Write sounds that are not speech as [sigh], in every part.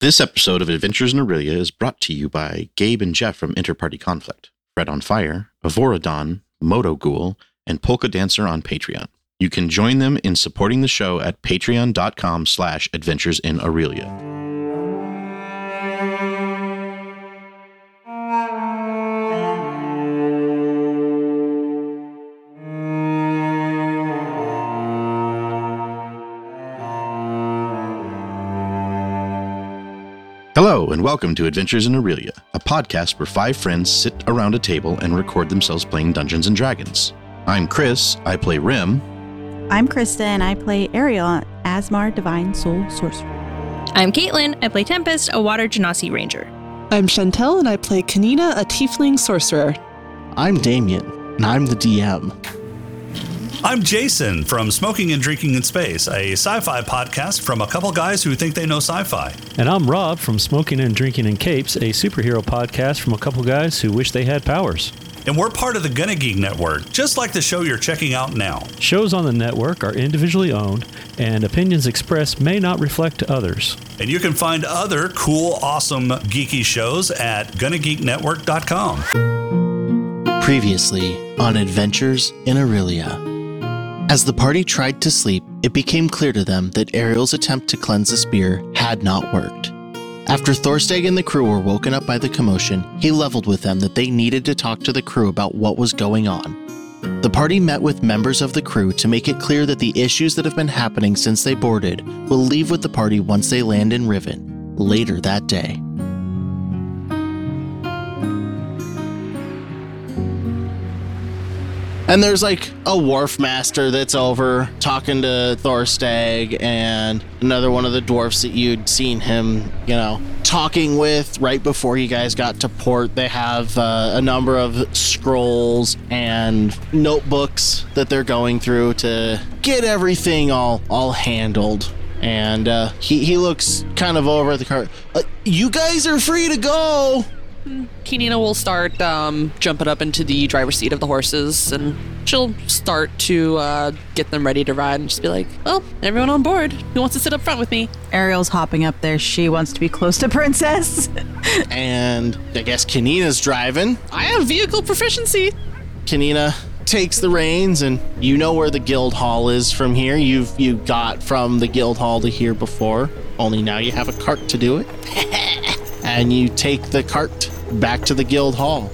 This episode of Adventures in Erylia is brought to you by Gabe and Jeff from Interparty Conflict, Fred on Fyre, Avoradon, Moto Ghoul, and Polka Dancer on Patreon. You can join them in supporting the show at patreon.com slash adventures in Erylia. Hello, and welcome to Adventures in Erylia, a podcast where five friends sit around a table and record themselves playing Dungeons and Dragons. I'm Chris, I play Rem. I'm Christa, and I play Ariel, Aasimar Divine Soul Sorcerer. I'm Caitlin. I play Tempest, a Water Genasi Ranger. I'm Chantalle, and I play Kenina, a Tiefling Sorcerer. I'm Damian, and I'm the DM. I'm Jason from Smoking and Drinking in Space, a sci fi podcast from a couple guys who think they know sci fi. And I'm Rob from Smoking and Drinking in Capes, a superhero podcast from a couple guys who wish they had powers. And we're part of the Gonna Geek Network, just like the show you're checking out now. Shows on the network are individually owned, and opinions expressed may not reflect others. And you can find other cool, awesome, geeky shows at GonnaGeekNetwork.com. Previously on Adventures in Erylia. As the party tried to sleep, it became clear to them that Ariel's attempt to cleanse the spear had not worked. After Thorstag and the crew were woken up by the commotion, he leveled with them that they needed to talk to the crew about what was going on. The party met with members of the crew to make it clear that the issues that have been happening since they boarded will leave with the party once they land in Riven later that day. And there's like a wharf master that's over talking to Thorstag and another one of the dwarfs that you'd seen him, you know, talking with right before you guys got to port. They have uh, a number of scrolls and notebooks that they're going through to get everything all all handled. And uh, he he looks kind of over at the cart. Uh, you guys are free to go. Kenina will start um, jumping up into the driver's seat of the horses, and she'll start to uh, get them ready to ride, and just be like, "Well, everyone on board. Who wants to sit up front with me?" Ariel's hopping up there. She wants to be close to [laughs] Princess. And I guess Kenina's driving. I have vehicle proficiency. Kenina takes the reins and you know where the guild hall is from here. You've you got from the guild hall to here before. Only now you have a cart to do it. [laughs] and you take the cart back to the guild hall.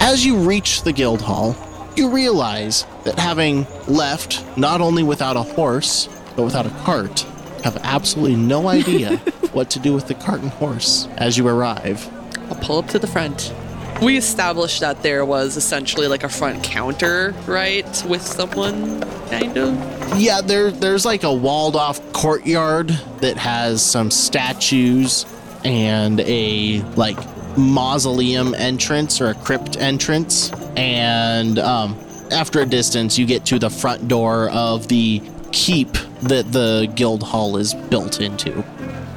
As you reach the guild hall, you realize that having left not only without a horse, but without a cart, have absolutely no [laughs] idea what to do with the cart and horse as you arrive. I'll pull up to the front. We established that there was essentially like a front counter, right, with someone, kind of. Yeah, there there's like a walled off courtyard that has some statues and a like mausoleum entrance or a crypt entrance. And um, after a distance, you get to the front door of the keep that the guild hall is built into.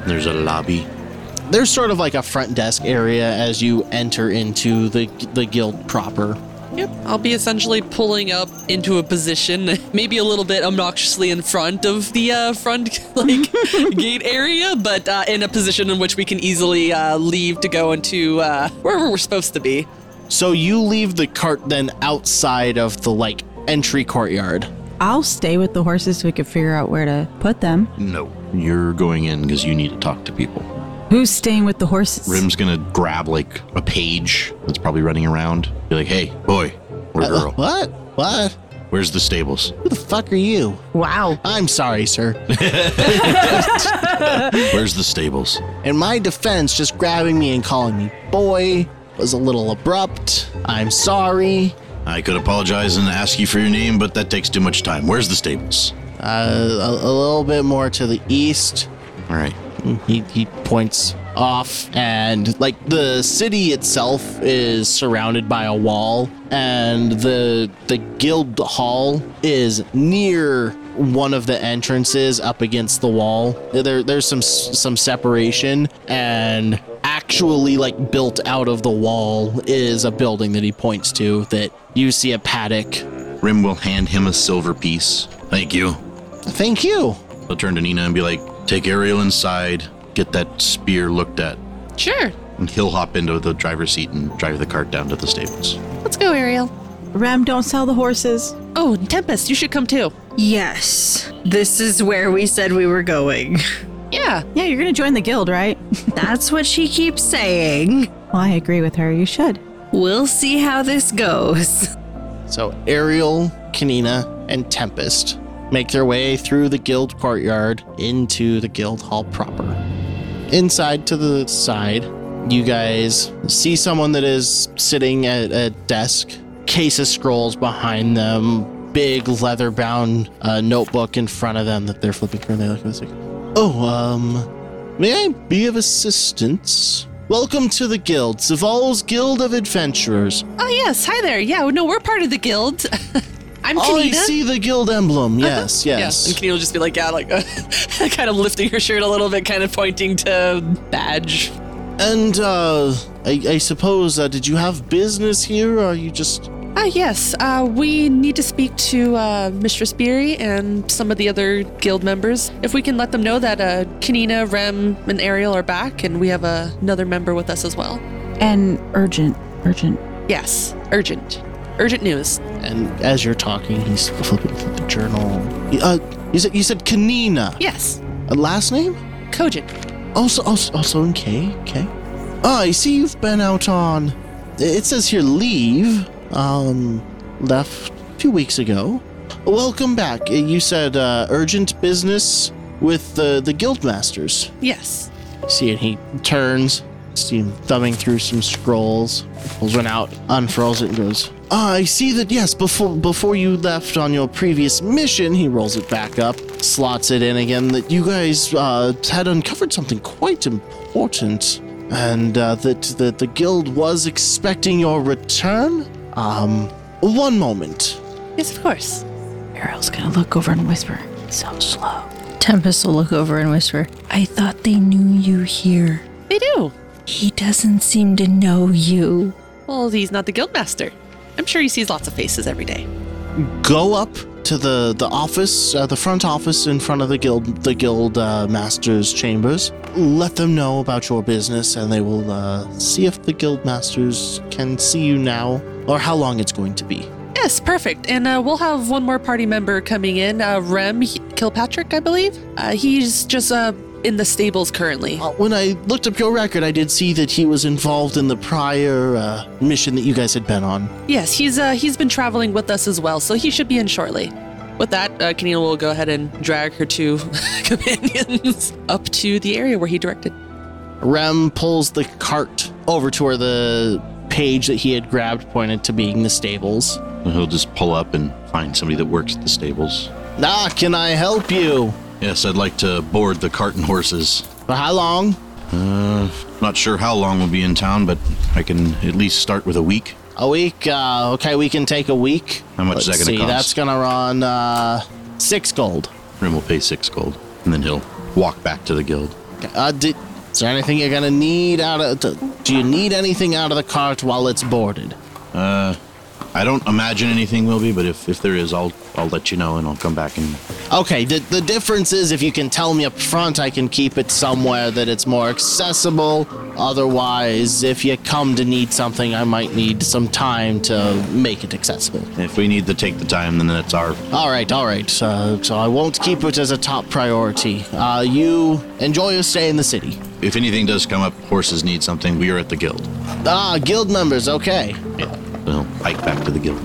There's a lobby. There's sort of like a front desk area as you enter into the the guild proper. Yep, I'll be essentially pulling up into a position, [laughs] maybe a little bit obnoxiously in front of the uh, front [laughs] like [laughs] gate area, but uh, in a position in which we can easily uh, leave to go into uh, wherever we're supposed to be. So you leave the cart then outside of the like entry courtyard. I'll stay with the horses so we can figure out where to put them. No, you're going in because you need to talk to people. Who's staying with the horses? Rem's gonna grab like a page that's probably running around. Be like, hey, boy or Uh, girl, what? What? where's the stables? Who the fuck are you? Wow. I'm sorry, sir. [laughs] Where's the stables? In my defense, just grabbing me and calling me boy was a little abrupt. I'm sorry. I could apologize and ask you for your name, but that takes too much time. Where's the stables? Uh, a, a little bit more to the east. All right. He, he points off, and like the city itself is surrounded by a wall, and the the guild hall is near one of the entrances up against the wall. There there's some some separation, and actually like built out of the wall is a building that he points to that you see a paddock. Rem will hand him a silver piece. Thank you. Thank you. He'll turn to Nina and be like, take Ariel inside, get that spear looked at, Sure. and he'll hop into the driver's seat and drive the cart down to the stables. Let's go, Ariel. Rem, don't sell the horses. Oh, Tempest, you should come too. Yes, this is where we said we were going. Yeah. Yeah, you're going to join the guild, right? [laughs] That's what she keeps saying. Well, I agree with her. You should. We'll see how this goes. So Ariel, Kenina, and Tempest make their way through the guild courtyard into the guild hall proper. Inside to the side, you guys see someone that is sitting at a desk, case of scrolls behind them, big leather bound uh, notebook in front of them that they're flipping through. And they look at like, Oh, um, may I be of assistance? Welcome to the guild, Zaval's Guild of Adventurers. Oh, yes. Hi there. Yeah, no, we're part of the guild. [laughs] I'm Oh, I see the guild emblem. Yes, Yeah, yes. and Kenina will just be like, yeah, like, [laughs] kind of lifting her shirt a little bit, kind of pointing to badge. And uh, I, I suppose, uh, did you have business here, or are you just? Ah, yes. Uh, we need to speak to uh, Mistress Beery and some of the other guild members. If we can let them know that uh, Kenina, Rem, and Ariel are back, and we have uh, another member with us as well. And urgent, urgent. Yes, urgent, urgent news. And as you're talking, he's flipping through the journal. Uh, you said you said Kenina. Yes, A last name? Kojin. Also, also, also in K. Okay. Ah, I see you've been out on. It says here leave. Um, left a few weeks ago. Welcome back. You said uh, urgent business with the the guild masters. Yes. See and he turns, see him thumbing through some scrolls, pulls one out, unfurls it, and goes, Ah, I see that, yes, before before you left on your previous mission, he rolls it back up, slots it in again, that you guys uh, had uncovered something quite important, and uh, that, that the guild was expecting your return. Um, one moment. Yes, of course. Ariel's going to look over and whisper, so slow. Tempest will look over and whisper, I thought they knew you here. They do. He doesn't seem to know you. Well, he's not the guild master. I'm sure he sees lots of faces every day. go up to the the office, uh, the front office in front of the guild the guild uh, masters chambers. Let them know about your business, and they will uh, see if the guild masters can see you now, or how long it's going to be. Yes, perfect. And uh, we'll have one more party member coming in. Uh, Rem Kilpatrick, I believe. Uh, he's just uh, in the stables currently. Uh, when I looked up your record, I did see that he was involved in the prior uh, mission that you guys had been on. Yes, he's uh, he's been traveling with us as well, so he should be in shortly. With that, uh, Kenina will go ahead and drag her two [laughs] companions up to the area where he directed. Rem pulls the cart over to where the page that he had grabbed pointed to being the stables. And he'll just pull up and find somebody that works at the stables. Ah, can I help you? Yes, I'd like to board the cart and horses. For how long? Uh, not sure how long we'll be in town, but I can at least start with a week. A week. Uh, okay, we can take a week. How much Let's is that going to cost? That's gonna run uh, six gold. Rem will pay six gold, and then he'll walk back to the guild. Uh, di- is there anything you're gonna need out of? Do, do you need anything out of the cart while it's boarded? Uh, I don't imagine anything will be, but if, if there is, I'll I'll let you know, and I'll come back and Okay. The, the difference is if you can tell me up front, I can keep it somewhere that it's more accessible. Otherwise, if you come to need something, I might need some time to make it accessible. if we need to take the time, then that's our. All right, all right. Uh, so I won't keep it as a top priority. Uh, you enjoy your stay in the city. If anything does come up, horses need something. We are at the guild. Ah, guild members. Okay. Yeah, so he'll hike back to the guild.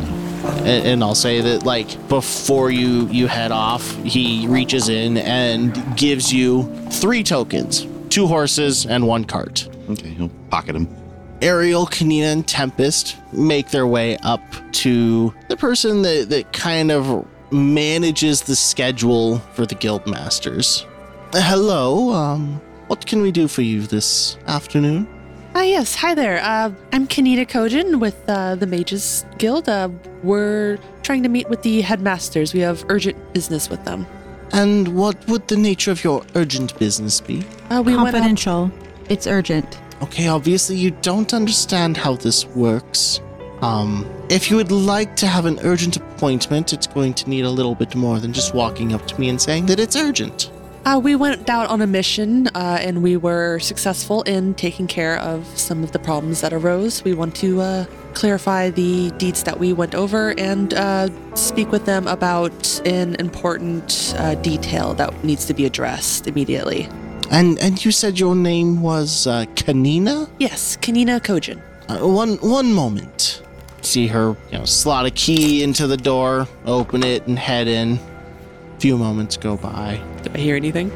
And, and I'll say that like before you you head off, he reaches in and gives you three tokens: two horses and one cart. Okay, he'll pocket him. Ariel, Kenina, and Tempest make their way up to the person that, that kind of manages the schedule for the guild masters. Hello, um, what can we do for you this afternoon? Ah, yes. Hi there. Uh, I'm Kenina Kojin with uh, the Mages Guild. Uh, we're trying to meet with the headmasters. We have urgent business with them. And what would the nature of your urgent business be? Uh, we went up- Confidential. It's urgent. Okay, obviously you don't understand how this works. Um, if you would like to have an urgent appointment, it's going to need a little bit more than just walking up to me and saying that it's urgent. Uh, we went out on a mission uh, and we were successful in taking care of some of the problems that arose. We want to uh, clarify the deeds that we went over and uh, speak with them about an important uh, detail that needs to be addressed immediately. And and you said your name was uh, Kenina? Yes, Kenina Kojin. Uh, one one moment. See her, you know, slot a key into the door, open it, and head in. A few moments go by. Did I hear anything?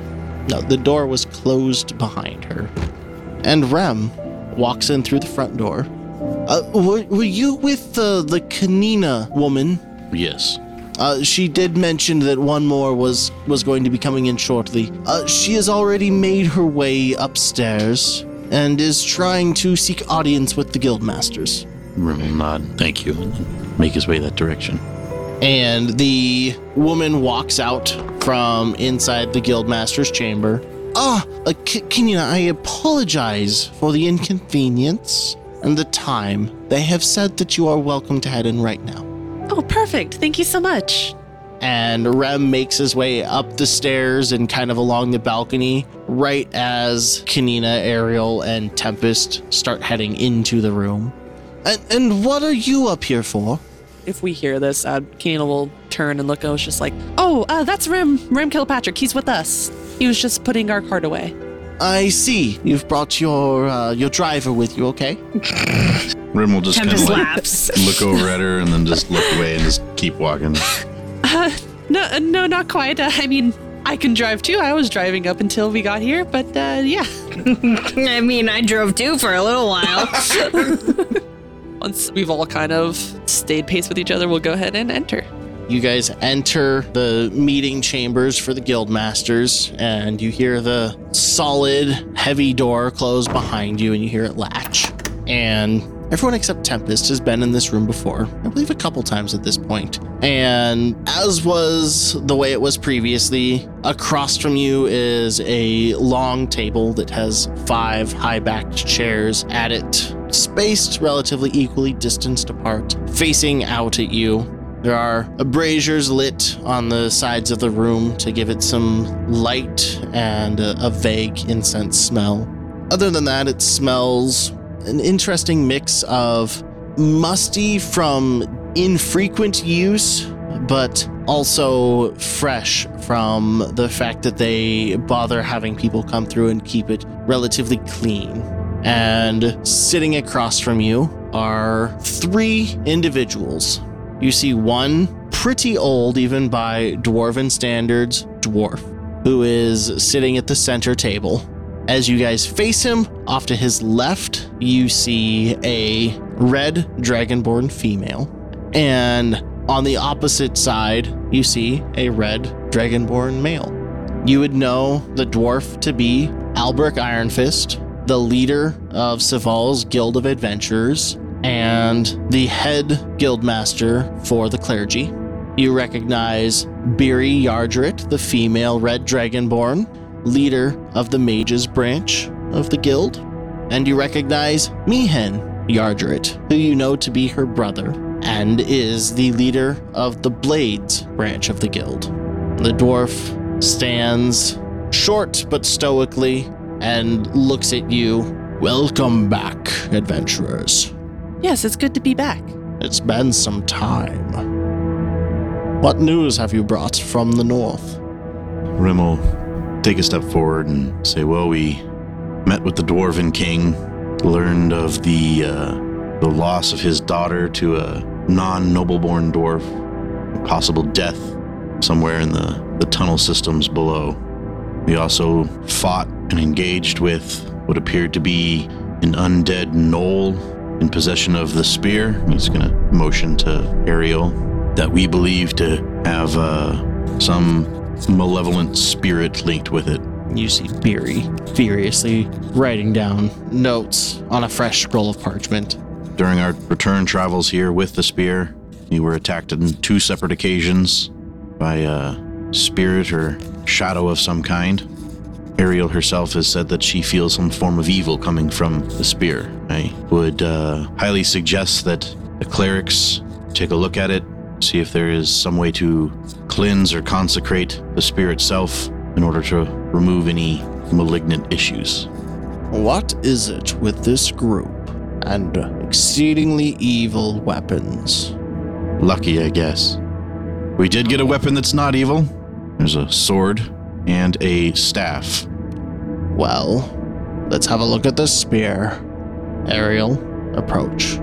No, the door was closed behind her. And Rem walks in through the front door. Uh, were, were you with uh, the Kenina woman? Yes. Uh, she did mention that one more was was going to be coming in shortly. Uh, she has already made her way upstairs and is trying to seek audience with the guildmasters. Rem will nod. Thank you. And make his way that direction. And the woman walks out from inside the guildmaster's chamber. Ah, uh, K- Kenina, I apologize for the inconvenience and the time. They have said that you are welcome to head in right now. Oh, perfect. Thank you so much. and Rem makes his way up the stairs and kind of along the balcony right as Kenina, Ariel, and Tempest start heading into the room. And, and what are you up here for? If we hear this, uh, Kenina will turn and look. I was just like, oh, uh, that's Rem, Rem Kilpatrick. He's with us. He was just putting our cart away. I see. You've brought your uh, your driver with you, okay? [laughs] Rem will just kind of like [laughs] look over at her and then just look away and just keep walking. [laughs] Uh, no, uh, no, not quite. Uh, I mean, I can drive too. I was driving up until we got here, but uh, yeah. I mean, I drove too for a little while. Once we've all kind of stayed pace with each other, we'll go ahead and enter. You guys enter the meeting chambers for the guild masters, and you hear the solid, heavy door close behind you, and you hear it latch. And everyone except Tempest has been in this room before, I believe a couple times at this point. And as was the way it was previously, across from you is a long table that has five high backed chairs at it, spaced relatively equally distanced apart, facing out at you. There are braziers lit on the sides of the room to give it some light and a, a vague incense smell. Other than that, it smells an interesting mix of musty from infrequent use, but also fresh from the fact that they bother having people come through and keep it relatively clean. And sitting across from you are three individuals. You see one pretty old, even by dwarven standards, dwarf, who is sitting at the center table. As you guys face him, off to his left, you see a red dragonborn female. And on the opposite side, you see a red dragonborn male. You would know the dwarf to be Albrecht Ironfist, the leader of Saval's Guild of Adventurers, and the head guildmaster for the clergy. You recognize Beery Yardrit, the female red dragonborn, leader of the mages branch of the guild. And you recognize Mihen Yardrit, who you know to be her brother, and is the leader of the blades branch of the guild. The dwarf stands short but stoically and looks at you. Welcome back, adventurers. Yes, it's good to be back. It's been some time. What news have you brought from the north? Rim will take a step forward and say, "Well, we met with the Dwarven King, learned of the uh, the loss of his daughter to a non-noble-born dwarf, possible death somewhere in the the tunnel systems below. We also fought and engaged with what appeared to be an undead gnoll in possession of the spear. He's going to motion to Ariel that we believe to have uh, some malevolent spirit linked with it. You see Beery furiously writing down notes on a fresh scroll of parchment. During our return travels here with the spear, we were attacked on two separate occasions by a spirit or shadow of some kind. Ariel herself has said that she feels some form of evil coming from the spear. I would uh, highly suggest that the clerics take a look at it, see if there is some way to cleanse or consecrate the spear itself, in order to remove any malignant issues. What is it with this group and exceedingly evil weapons? Lucky, I guess. We did get a weapon that's not evil. There's a sword and a staff. Well, let's have a look at the spear. Ariel, approach.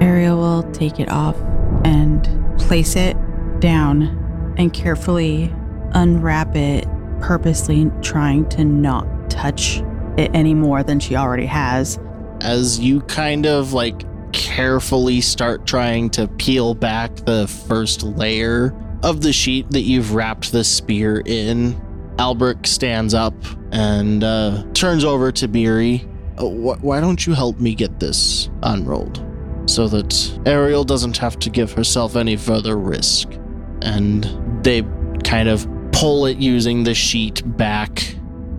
Ariel will take it off and place it down and carefully unwrap it, purposely trying to not touch it any more than she already has. As you kind of like carefully start trying to peel back the first layer of the sheet that you've wrapped the spear in, Albrecht stands up and uh, turns over to Beery. Uh, wh- why don't you help me get this unrolled so that Ariel doesn't have to give herself any further risk? And they kind of pull it using the sheet back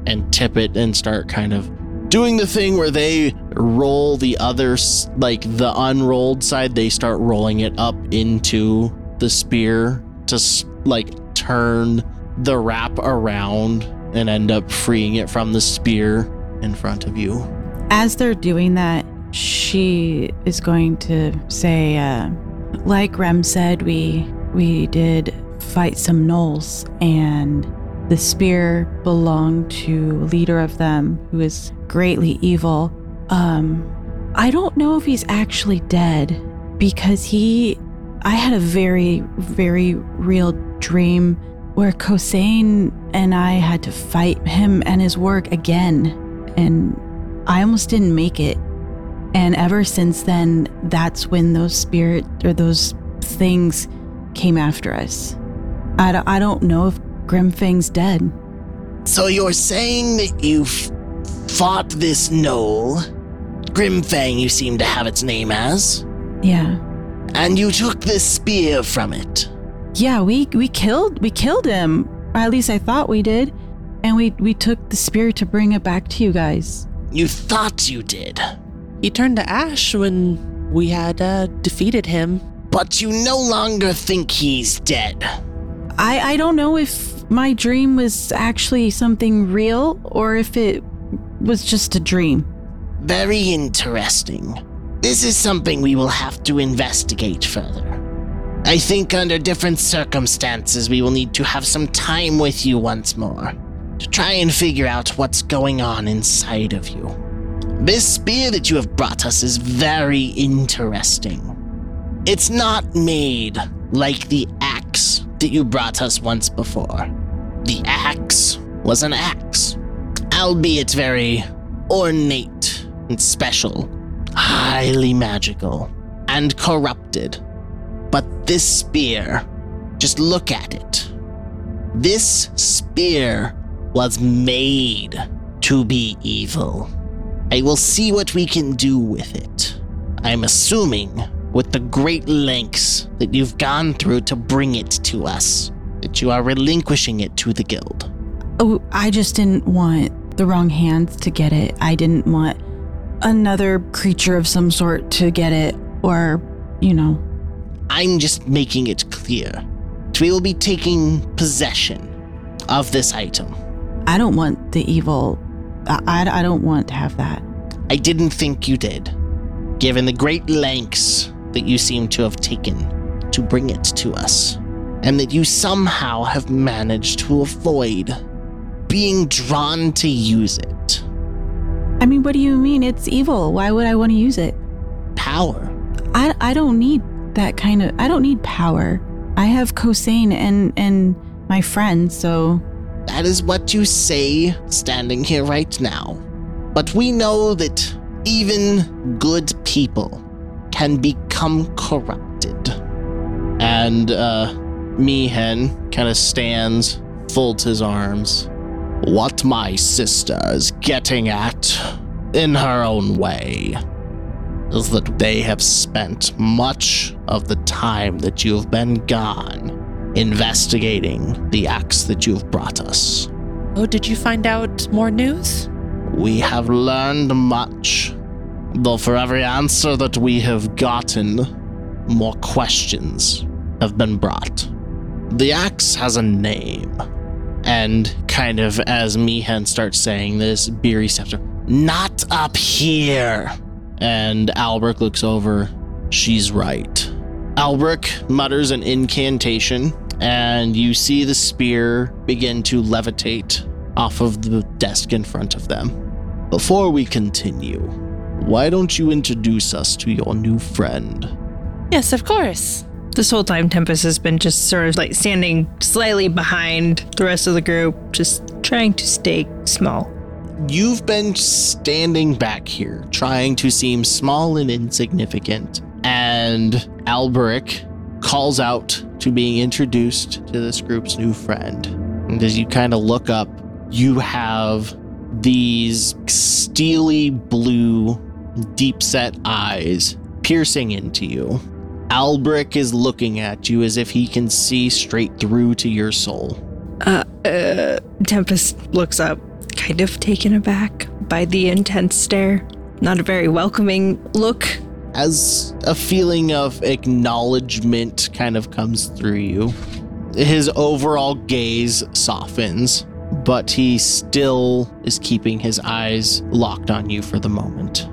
and tip it and start kind of doing the thing where they roll the other like the unrolled side they start rolling it up into the spear to like turn the wrap around and end up freeing it from the spear in front of you As they're doing that, she is going to say, uh, like Rem said, we we did fight some gnolls, and the spear belonged to leader of them who is greatly evil. Um, I don't know if he's actually dead because he. I had a very, very real dream where Kosane and I had to fight him and his work again, and I almost didn't make it. And ever since then, that's when those spirit or those things came after us. I don't, I don't know if Grimfang's dead. so you're saying that you've fought this gnoll grimfang you seem to have its name as Yeah. and you took this spear from it Yeah, we we killed we killed him. Or at least I thought we did. And we we took the spirit to bring it back to you guys. you thought you did He turned to ash when we had uh, defeated him. but you no longer think he's dead I I don't know if my dream was actually something real or if it was just a dream. Very interesting. This is something we will have to investigate further. I think under different circumstances, we will need to have some time with you once more to try and figure out what's going on inside of you. This spear that you have brought us is very interesting. It's not made like the axe that you brought us once before. The axe was an axe, albeit very ornate and special, highly magical, and corrupted. But this spear, just look at it. This spear was made to be evil. I will see what we can do with it. I'm assuming, with the great lengths that you've gone through to bring it to us, that you are relinquishing it to the guild. Oh, I just didn't want the wrong hands to get it. I didn't want another creature of some sort to get it or, you know. I'm just making it clear that we will be taking possession of this item. I don't want the evil. I, I, I don't want to have that. I didn't think you did, given the great lengths that you seem to have taken to bring it to us, and that you somehow have managed to avoid being drawn to use it. I mean, what do you mean? It's evil. Why would I want to use it? Power. I, I don't need that kind of. I don't need power. I have Kosane and and my friends, so That is what you say standing here right now. But we know that even good people can become corrupted. And uh Meehan kind of stands, folds his arms. What my sister is getting at, in her own way, is that they have spent much of the time that you've been gone investigating the axe that you've brought us. Oh, did you find out more news? We have learned much, though for every answer that we have gotten, more questions have been brought. The axe has a name, and kind of as Mihen starts saying this, Beery steps up. Not up here. And Albrecht looks over. She's right. Albrecht mutters an incantation, and you see the spear begin to levitate off of the desk in front of them. Before we continue, why don't you introduce us to your new friend? Yes, of course. This whole time, Tempest has been just sort of like standing slightly behind the rest of the group, just trying to stay small. You've been standing back here, trying to seem small and insignificant, and Alberic calls out to being introduced to this group's new friend. And as you kind of look up, you have these steely blue, deep set eyes piercing into you. Albric is looking at you as if he can see straight through to your soul. Uh, uh, Tempest looks up, kind of taken aback by the intense stare. Not a very welcoming look. As a feeling of acknowledgement kind of comes through you, his overall gaze softens, but he still is keeping his eyes locked on you for the moment.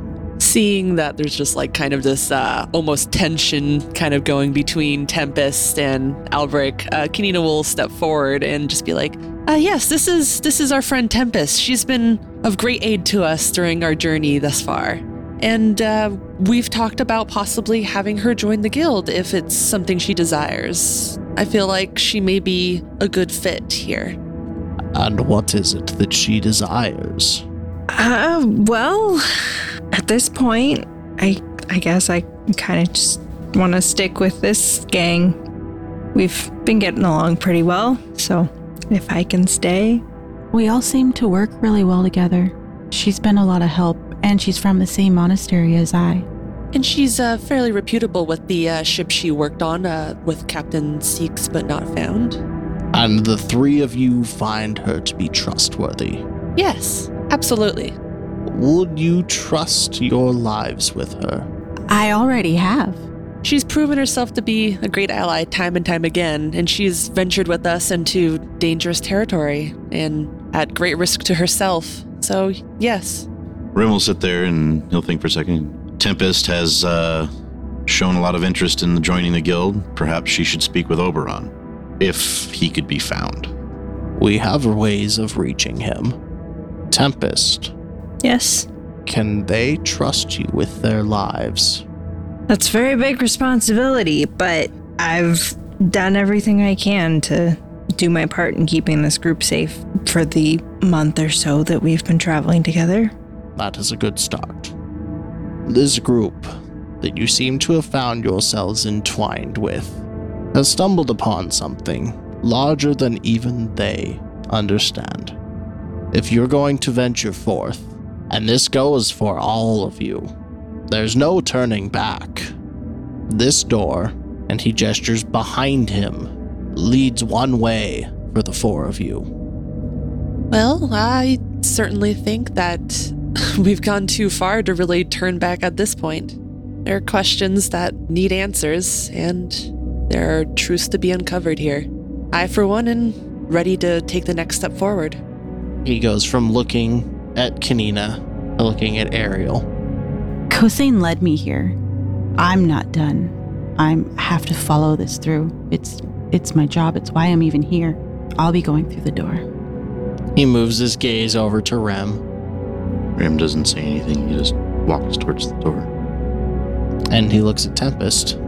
Seeing that there's just like kind of this uh, almost tension kind of going between Tempest and Albrecht, uh, Kenina will step forward and just be like, uh, "Yes, this is this is our friend Tempest. She's been of great aid to us during our journey thus far, and uh, we've talked about possibly having her join the guild if it's something she desires. I feel like she may be a good fit here." And what is it that she desires? Uh, well, at this point, I I guess I kind of just want to stick with this gang. We've been getting along pretty well, so if I can stay, We all seem to work really well together. She's been a lot of help, and she's from the same monastery as I. And she's uh, fairly reputable with the uh, ship she worked on uh, with Captain Seeks but not found. And the three of you find her to be trustworthy. Yes, absolutely. Would you trust your lives with her? I already have. She's proven herself to be a great ally time and time again, and she's ventured with us into dangerous territory and at great risk to herself. So, yes. Rem will sit there and he'll think for a second. Tempest has uh, shown a lot of interest in joining the guild. Perhaps she should speak with Oberon, if he could be found. We have ways of reaching him. Tempest, yes, can they trust you with their lives? that's a very big responsibility, but I've done everything I can to do my part in keeping this group safe for the month or so that we've been traveling together. That is a good start. This group that you seem to have found yourselves entwined with has stumbled upon something larger than even they understand. If you're going to venture forth, and this goes for all of you, there's no turning back. This door, and he gestures behind him, leads one way for the four of you. Well, I certainly think that [laughs] we've gone too far to really turn back at this point. There are questions that need answers, and there are truths to be uncovered here. I, for one, am ready to take the next step forward. He goes from looking at Kenina looking at Ariel. Kosane led me here. I'm not done. I have to follow this through. It's it's my job. It's why I'm even here. I'll be going through the door. He moves his gaze over to Rem, Rim doesn't say anything. He just walks towards the door. and he looks at Tempest.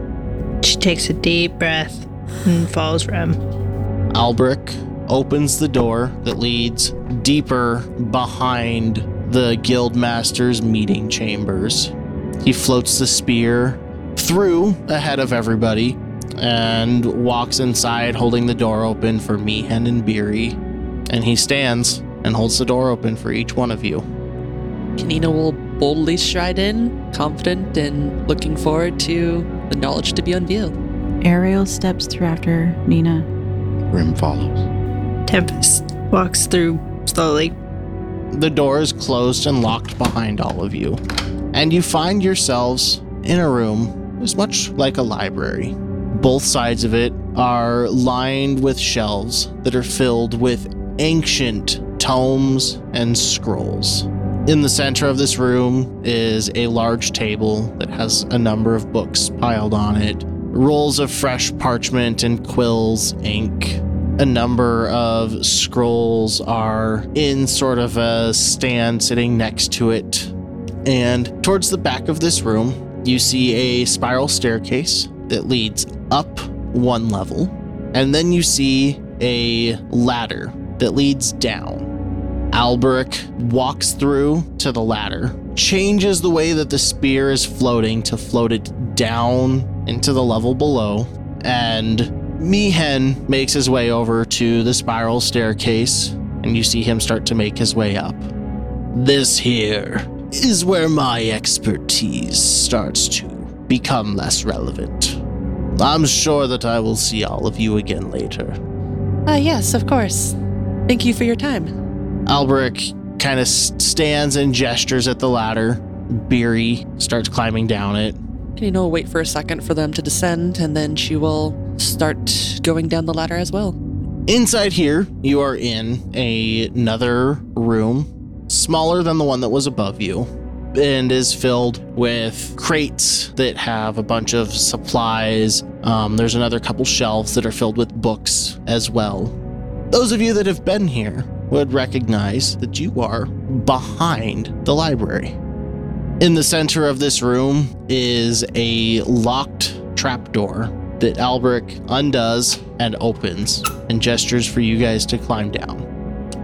She takes a deep breath and follows Rem. Albric opens the door that leads deeper behind the Guildmaster's meeting chambers. He floats the spear through ahead of everybody and walks inside holding the door open for Mihen and Beery. And he stands and holds the door open for each one of you. Kenina will boldly stride in, confident and looking forward to the knowledge to be unveiled. Ariel steps through after Nina. Grim follows. Tempest walks through slowly. The door is closed and locked behind all of you, and you find yourselves in a room as much like a library. Both sides of it are lined with shelves that are filled with ancient tomes and scrolls. In the center of this room is a large table that has a number of books piled on it, rolls of fresh parchment and quills, ink. A number of scrolls are in sort of a stand sitting next to it. And towards the back of this room, you see a spiral staircase that leads up one level. And then you see a ladder that leads down. Alberic walks through to the ladder, changes the way that the spear is floating to float it down into the level below, and Mihen makes his way over to the spiral staircase, and you see him start to make his way up. This here is where my expertise starts to become less relevant. I'm sure that I will see all of you again later. Uh, yes, of course. Thank you for your time. Alberic kind of stands and gestures at the ladder. Beery starts climbing down it. Kenina will wait for a second for them to descend, and then she will start going down the ladder as well. Inside here, you are in a, another room, smaller than the one that was above you, and is filled with crates that have a bunch of supplies. Um, there's another couple shelves that are filled with books as well. Those of you that have been here would recognize that you are behind the library. In the center of this room is a locked trapdoor that Alberic undoes and opens and gestures for you guys to climb down.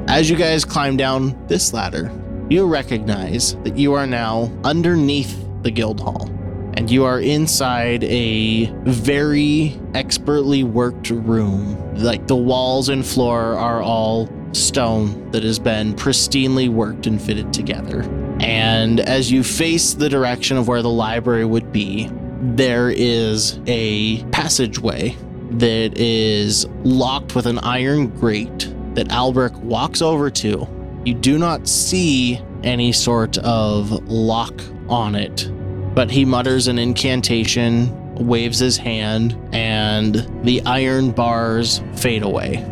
As you guys climb down this ladder, you recognize that you are now underneath the guild hall and you are inside a very expertly worked room. Like the walls and floor are all stone that has been pristinely worked and fitted together. And as you face the direction of where the library would be, there is a passageway that is locked with an iron grate that Alberic walks over to. You do not see any sort of lock on it, but he mutters an incantation, waves his hand, and the iron bars fade away.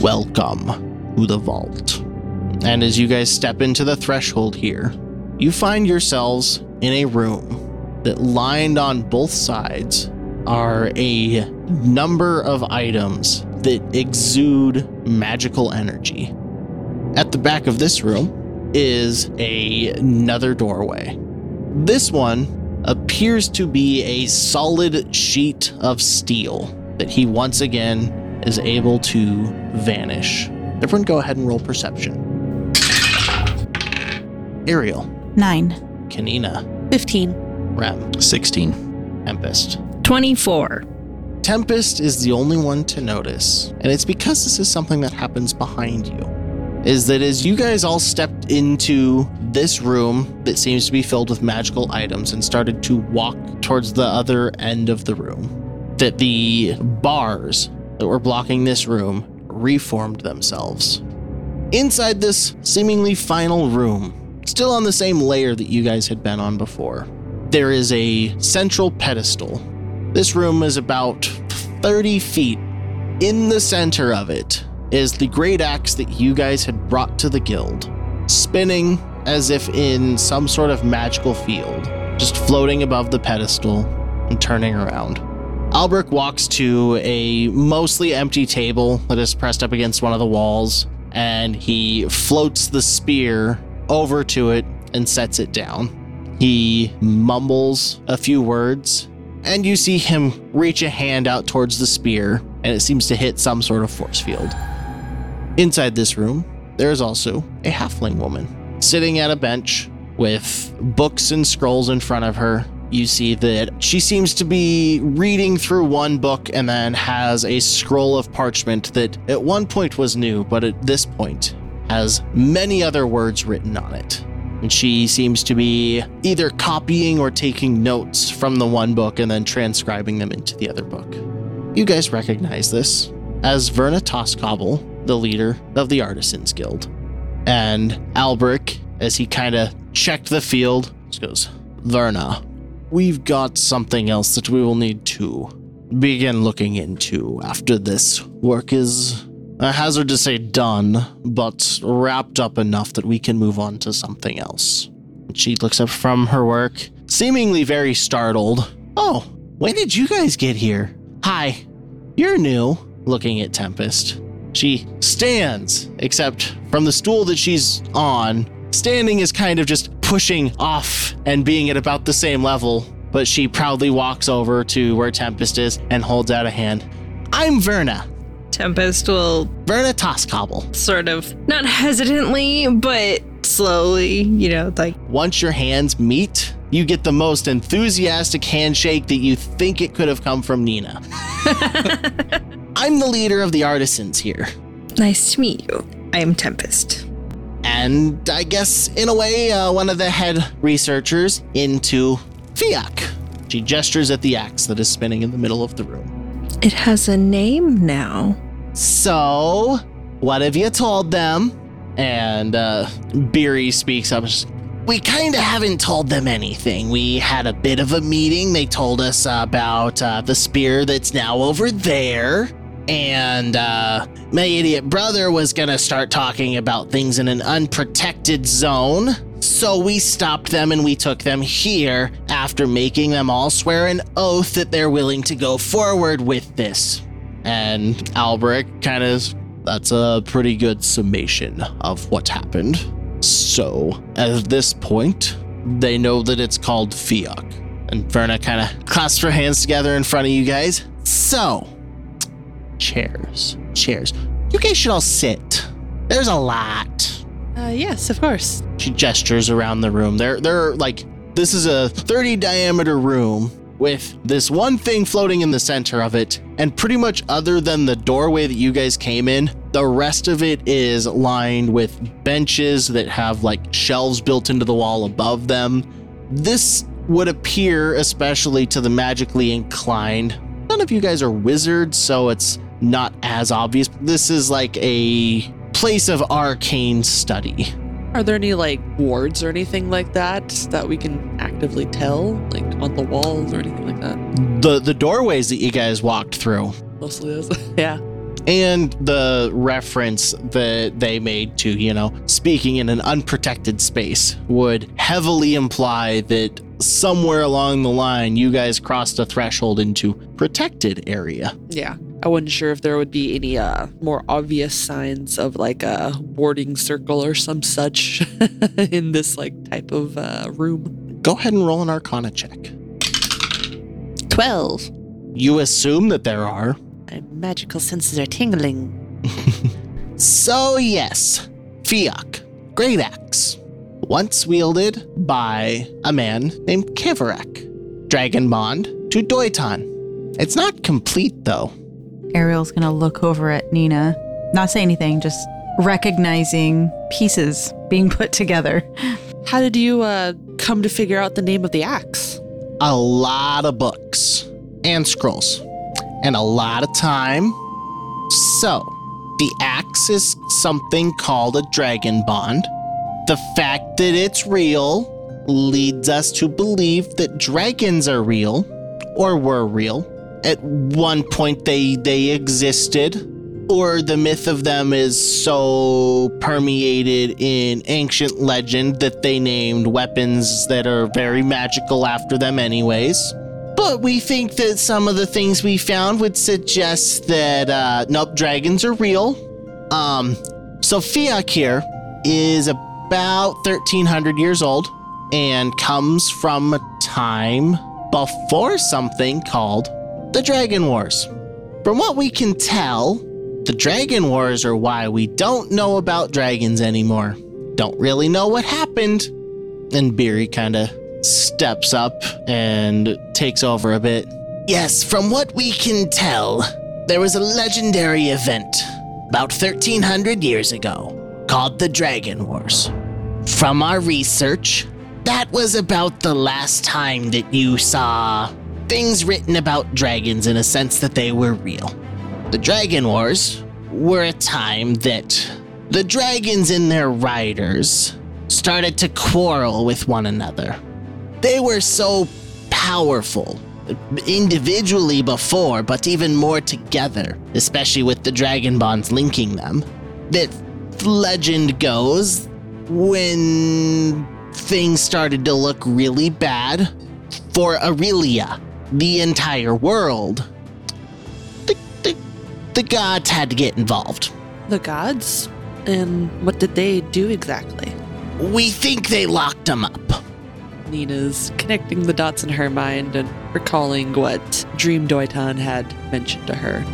Welcome to the vault. And as you guys step into the threshold here, you find yourselves in a room that lined on both sides are a number of items that exude magical energy. At the back of this room is a, another doorway. This one appears to be a solid sheet of steel that he once again is able to vanish. Everyone go ahead and roll perception. Ariel, Nine. Kenina, 15. Rem, 16. Tempest. 24. Tempest is the only one to notice, and it's because this is something that happens behind you. Is that as you guys all stepped into this room that seems to be filled with magical items and started to walk towards the other end of the room, that the bars that were blocking this room reformed themselves. Inside this seemingly final room, still on the same layer that you guys had been on before, there is a central pedestal. This room is about 30 feet. In the center of it is the great axe that you guys had brought to the guild, spinning as if in some sort of magical field, just floating above the pedestal and turning around. Albrecht walks to a mostly empty table that is pressed up against one of the walls, and he floats the spear over to it and sets it down. He mumbles a few words, and you see him reach a hand out towards the spear, and it seems to hit some sort of force field. Inside this room, there is also a halfling woman sitting at a bench with books and scrolls in front of her. You see that she seems to be reading through one book and then has a scroll of parchment that at one point was new, but at this point has many other words written on it. And she seems to be either copying or taking notes from the one book and then transcribing them into the other book. You guys recognize this as Verna Toscobble, the leader of the Artisans Guild. And Alberic, as he kind of checked the field, just goes, Verna, we've got something else that we will need to begin looking into after this work is I hazard to say done, but wrapped up enough that we can move on to something else. She looks up from her work, seemingly very startled. Oh, when did you guys get here? Hi, you're new, looking at Tempest. She stands, except from the stool that she's on, standing is kind of just pushing off and being at about the same level, but she proudly walks over to where Tempest is and holds out a hand. I'm Verna. Tempest will Verna Toscobble. sort of, not hesitantly, but slowly, you know, like, Once your hands meet, you get the most enthusiastic handshake that you think it could have come from Nina. [laughs] I'm the leader of the artisans here. nice to meet you. I am Tempest. and I guess in a way, uh, one of the head researchers into Fiak. She gestures at the axe that is spinning in the middle of the room. It has a name now. So, what have you told them? And uh, Beery speaks up. We kind of haven't told them anything. We had a bit of a meeting. They told us about uh, the spear that's now over there. And uh, my idiot brother was going to start talking about things in an unprotected zone. So we stopped them and we took them here after making them all swear an oath that they're willing to go forward with this. And Albrecht kind of, that's a pretty good summation of what happened. So at this point, they know that it's called Fiok. And Verna kind of clasps her hands together in front of you guys. So, chairs, chairs. You guys should all sit. There's a lot. Uh, yes, of course. She gestures around the room. They're they're like this is a 30 diameter room with this one thing floating in the center of it, and pretty much other than the doorway that you guys came in, the rest of it is lined with benches that have like shelves built into the wall above them. This would appear, especially to the magically inclined. None of you guys are wizards, so it's not as obvious. This is like a place of arcane study. Are there any like wards or anything like that that we can actively tell, like on the walls or anything like that? the the doorways that you guys walked through Mostly those. [laughs] yeah. and the reference that they made to you know speaking in an unprotected space would heavily imply that somewhere along the line you guys crossed a threshold into protected area Yeah. I wasn't sure if there would be any uh, more obvious signs of like a warding circle or some such [laughs] in this like type of uh, room. go ahead and roll an arcana check 12. you assume that there are My magical senses are tingling. [laughs] So, yes, Fiak, Great Axe, once wielded by a man named Kivarak, Dragon Bond to Doiton. It's not complete, though. Ariel's gonna look over at Nina, not say anything, just recognizing pieces being put together. How did you uh, come to figure out the name of the axe? A lot of books and scrolls, and a lot of time. So, the axe is something called a Dragon Bond. The fact that it's real leads us to believe that dragons are real, or were real. At one point, they they existed, or the myth of them is so permeated in ancient legend that they named weapons that are very magical after them, anyways. But we think that some of the things we found would suggest that uh, nope, dragons are real. Um, Sophia here is about 1300 years old and comes from a time before something called the Dragon Wars. From what we can tell, the Dragon Wars are why we don't know about dragons anymore. Don't really know what happened. And Beery kind of steps up and takes over a bit. Yes, from what we can tell, there was a legendary event about 1300 years ago called the Dragon Wars. From our research, that was about the last time that you saw things written about dragons in a sense that they were real. The Dragon Wars were a time that the dragons and their riders started to quarrel with one another. They were so powerful individually before, but even more together, especially with the dragon bonds linking them. That legend goes when things started to look really bad for Erylia, the entire world, the, the, the gods had to get involved. The gods? And what did they do exactly? We think they locked them up. Nina's connecting the dots in her mind and recalling what Dream Doitan had mentioned to her.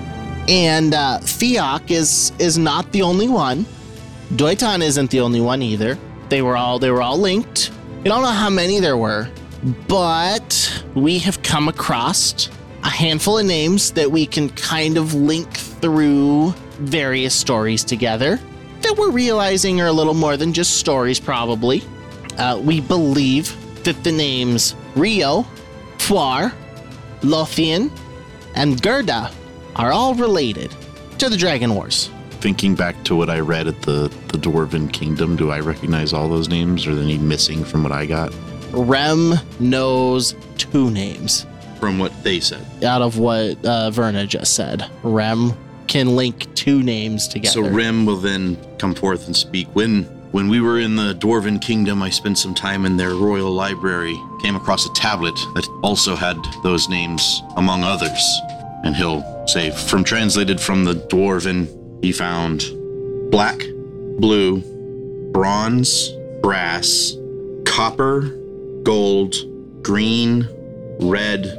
And uh, Fiok is is not the only one. Doitan isn't the only one either. They were all they were all linked. We don't know how many there were, but we have come across a handful of names that we can kind of link through various stories together that we're realizing are a little more than just stories, probably. Uh, we believe that the names Rio, Fuar, Lothian, and Gerda are all related to the Dragon Wars. Thinking back to what I read at the, the Dwarven Kingdom, do I recognize all those names? Or are any missing from what I got? Rem knows two names From what they said. out of what uh, Verna just said. Rem can link two names together. So Rem will then come forth and speak. When when we were in the Dwarven Kingdom, I spent some time in their royal library. Came across a tablet that also had those names among others. And he'll say, from translated from the Dwarven, he found black, blue, bronze, brass, copper, gold, green, red,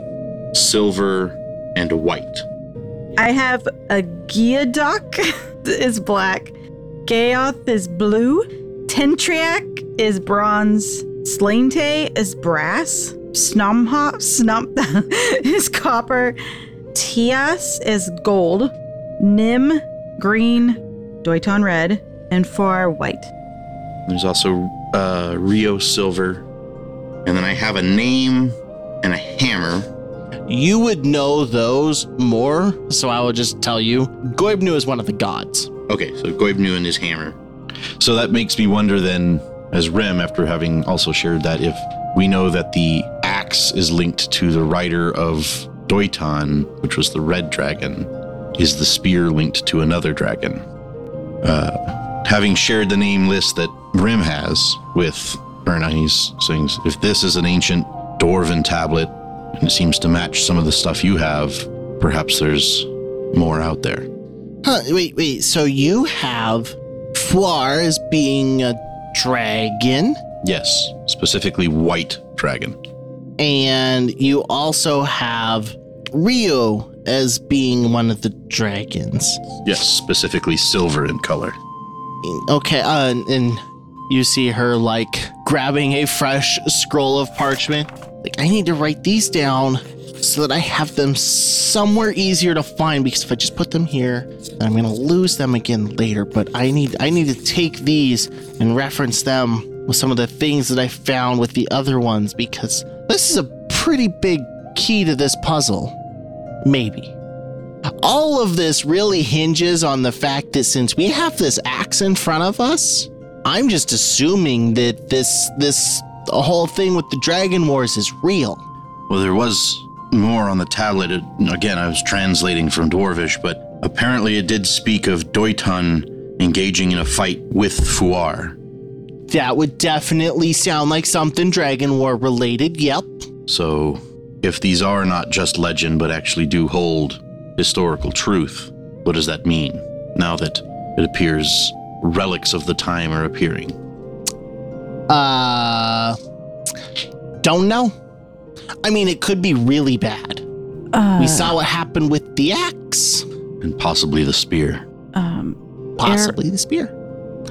silver, and white. I have a Geoduck [laughs] is black, Gaoth is blue, Tentriac is bronze, Slainte is brass, Snomhop Snump [laughs] is copper, Tias is gold, Nim green, Doiton red, and Far white. There's also uh, Rio Silver. And then I have a name and a hammer. you would know those more, so I will just tell you. Goibnu is one of the gods. Okay, so Goibnu and his hammer. So that makes me wonder then, as Rem, after having also shared that, if we know that the axe is linked to the rider of Doitan, which was the red dragon, is the spear linked to another dragon? Uh, having shared the name list that Rem has with Verna, he's saying, if this is an ancient Dwarven tablet, and it seems to match some of the stuff you have, perhaps there's more out there. Huh, wait, wait. So you have Fuar as being a dragon, Yes, specifically white dragon. and you also have Rio as being one of the dragons. Yes, specifically silver in color. Okay, uh, and you see her like grabbing a fresh scroll of parchment. Like, I need to write these down so that I have them somewhere easier to find because if I just put them here, I'm gonna lose them again later. But I need I need to take these and reference them with some of the things that I found with the other ones because this is a pretty big key to this puzzle. Maybe. All of this really hinges on the fact that since we have this axe in front of us, I'm just assuming that this this whole thing with the Dragon Wars is real. Well, there was more on the tablet. It- again, I was translating from Dwarvish, but apparently it did speak of Doitan engaging in a fight with Fuar. That would definitely sound like something Dragon War related. Yep. So, if these are not just legend but actually do hold historical truth, what does that mean now that it appears relics of the time are appearing? Uh don't know. I mean, it could be really bad. Uh, we saw what happened with the axe, And possibly the spear. um, possibly the spear.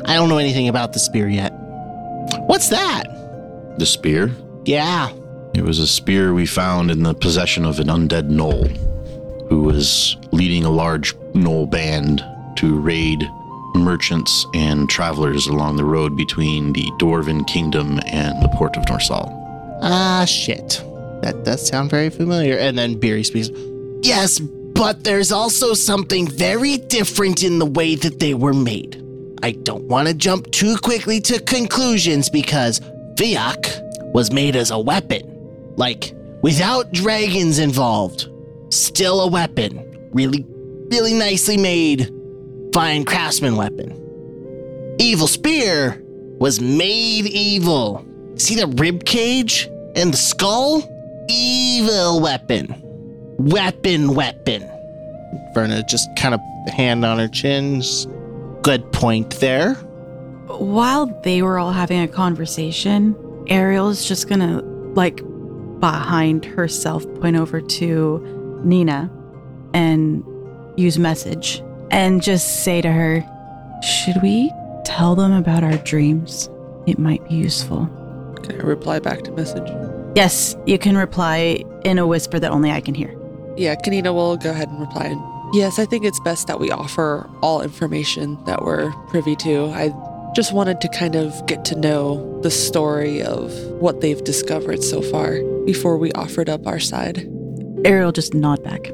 I don't know anything about the spear yet. What's that? The spear? Yeah. It was a spear we found in the possession of an undead gnoll who was leading a large gnoll band to raid merchants and travelers along the road between the Dwarven Kingdom and the port of Norsal. Ah, shit. That does sound very familiar. And then Beery speaks. Yes, but there's also something very different in the way that they were made. I don't want to jump too quickly to conclusions because Fiak was made as a weapon. Like, without dragons involved. Still a weapon. Really, really nicely made, fine craftsman weapon. Evil Spear was made evil. See the rib cage and the skull? Evil weapon. Weapon, weapon. Verna just kind of hand on her chin. Good point there. While they were all having a conversation, Ariel's just gonna, like, behind herself, point over to Nina and use message and just say to her, Should we tell them about our dreams? It might be useful. Can I reply back to message? Yes, you can reply in a whisper that only I can hear. Yeah, Kenina will go ahead and reply. Yes, I think it's best that we offer all information that we're privy to. I just wanted to kind of get to know the story of what they've discovered so far before we offered up our side. Ariel just nod back.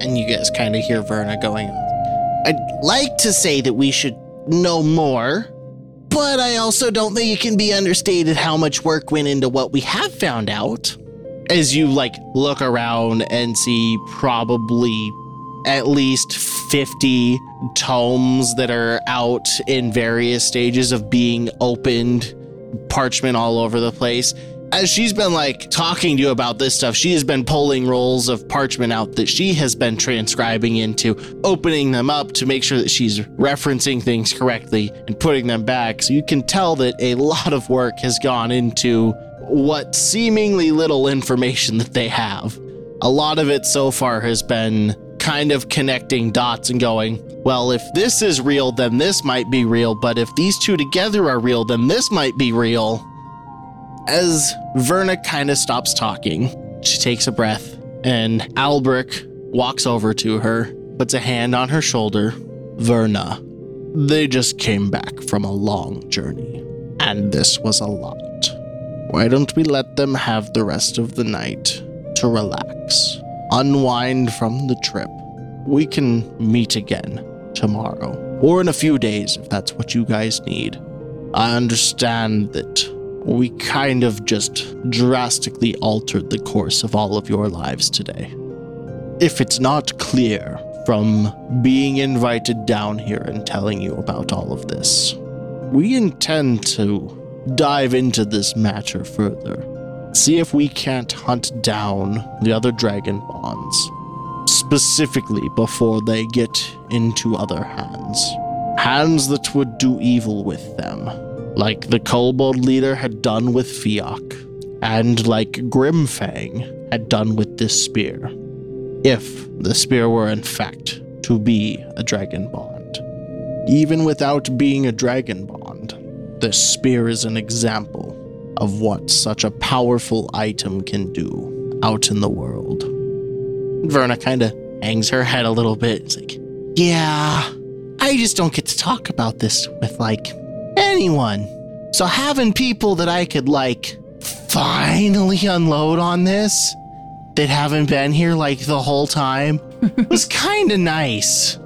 And you guys kind of hear Verna going, I'd like to say that we should know more, but I also don't think it can be understated how much work went into what we have found out. As you like look around and see probably at least 50 tomes that are out in various stages of being opened, parchment all over the place. As she's been like talking to you about this stuff, she has been pulling rolls of parchment out that she has been transcribing into, opening them up to make sure that she's referencing things correctly and putting them back. So you can tell that a lot of work has gone into what seemingly little information that they have. A lot of it so far has been kind of connecting dots and going, well, if this is real, then this might be real, but if these two together are real, then this might be real. As Verna kind of stops talking, she takes a breath, and Albric walks over to her, puts a hand on her shoulder. Verna, they just came back from a long journey, and this was a lot. Why don't we let them have the rest of the night to relax, unwind from the trip? We can meet again tomorrow, or in a few days if that's what you guys need. I understand that we kind of just drastically altered the course of all of your lives today. If it's not clear from being invited down here and telling you about all of this, we intend to dive into this matter further. See if we can't hunt down the other dragon bonds, specifically before they get into other hands. Hands that would do evil with them, like the kobold leader had done with Fiok, and like Grimfang had done with this spear. If the spear were in fact to be a dragon bond. Even without being a dragon bond, this spear is an example of what such a powerful item can do out in the world. Verna kind of hangs her head a little bit. It's like, yeah, I just don't get to talk about this with like anyone. So having people that I could like finally unload on this that haven't been here like the whole time [laughs] was kind of nice.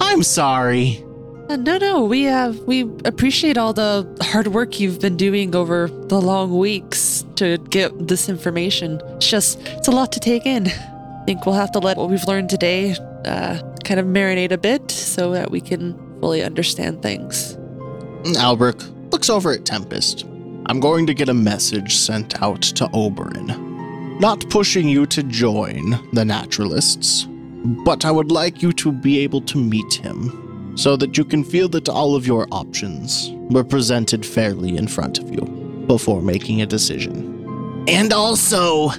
I'm sorry. Uh, no, no, we have we appreciate all the hard work you've been doing over the long weeks to get this information. It's just it's a lot to take in. I think we'll have to let what we've learned today uh, kind of marinate a bit so that we can fully understand things. Albrecht looks over at Tempest. I'm going to get a message sent out to Oberyn. Not pushing you to join the Naturalists, but I would like you to be able to meet him so that you can feel that all of your options were presented fairly in front of you before making a decision. And also,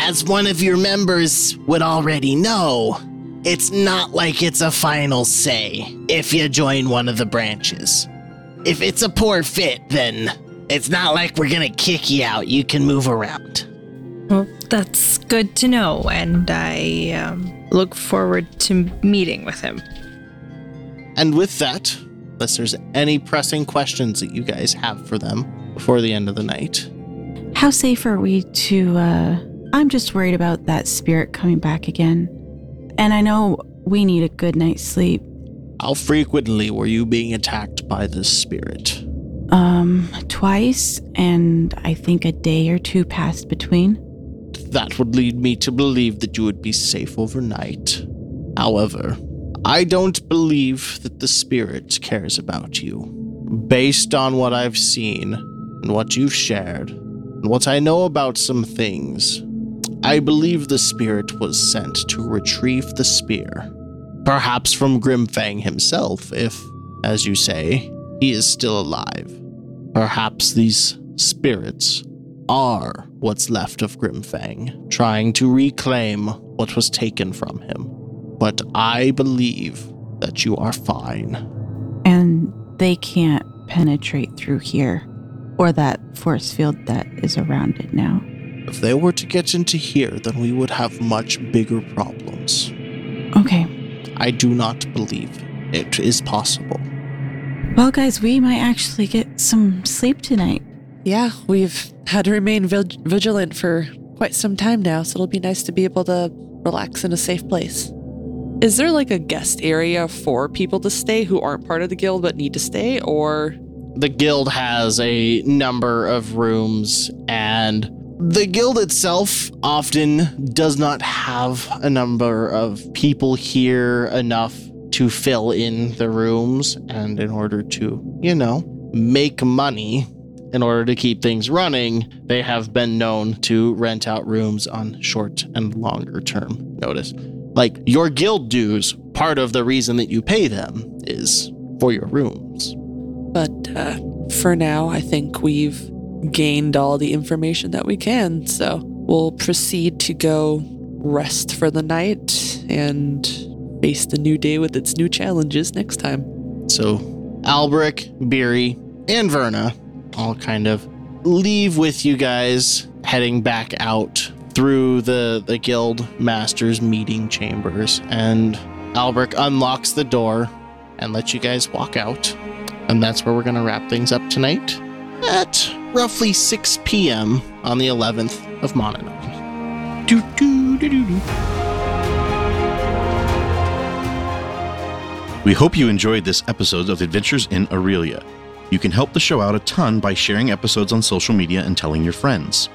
as one of your members would already know, it's not like it's a final say if you join one of the branches. If it's a poor fit, then it's not like we're gonna kick you out. You can move around. Well, that's good to know, and I um, look forward to meeting with him. And with that, unless there's any pressing questions that you guys have for them before the end of the night, How safe are we to, uh, I'm just worried about that spirit coming back again. And I know we need a good night's sleep. How frequently were you being attacked by this spirit? Um, twice, and I think a day or two passed between. that would lead me to believe that you would be safe overnight. However, I don't believe that the spirit cares about you. Based on what I've seen and what you've shared, and what I know about some things, I believe the spirit was sent to retrieve the spear. Perhaps from Grimfang himself, if, as you say, he is still alive. Perhaps these spirits are what's left of Grimfang, trying to reclaim what was taken from him. But I believe that you are fine. And they can't penetrate through here or that force field that is around it now. If they were to get into here, then we would have much bigger problems. Okay. I do not believe it is possible. Well, guys, we might actually get some sleep tonight. Yeah, we've had to remain vig- vigilant for quite some time now, so it'll be nice to be able to relax in a safe place. Is there like a guest area for people to stay who aren't part of the guild but need to stay, or The guild has a number of rooms, and the guild itself often does not have a number of people here enough to fill in the rooms. And in order to, you know, make money, in order to keep things running, they have been known to rent out rooms on short and longer term notice. Like your guild dues, part of the reason that you pay them is for your rooms. But uh, for now, I think we've gained all the information that we can. So we'll proceed to go rest for the night and face the new day with its new challenges next time. So Albric, Beery, and Verna all kind of leave with you guys, heading back out through the, the guild master's meeting chambers. And Albric unlocks the door and lets you guys walk out. And that's where we're going to wrap things up tonight at roughly 6 p.m. on the 11th of Mononon. Do, do, do, do, do. We hope you enjoyed this episode of Adventures in Erylia. You can help the show out a ton by sharing episodes on social media and telling your friends.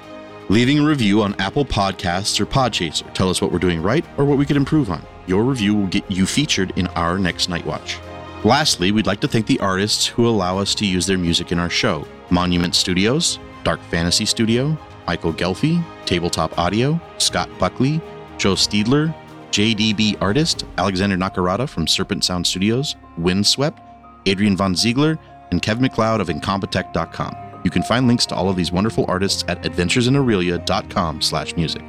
Leaving a review on Apple Podcasts or Podchaser. Tell us what we're doing right or what we could improve on. Your review will get you featured in our next Night Watch. Lastly, we'd like to thank the artists who allow us to use their music in our show Monument Studios, Dark Fantasy Studio, Michael Ghelfi, Tabletop Audio, Scott Buckley, Joe Steedler, JDB Artist, Alexander Nakarada from Serpent Sound Studios, Windswept, Adrian Von Ziegler, and Kev MacLeod of Incompetech.com. You can find links to all of these wonderful artists at adventuresinerylia.com slash music.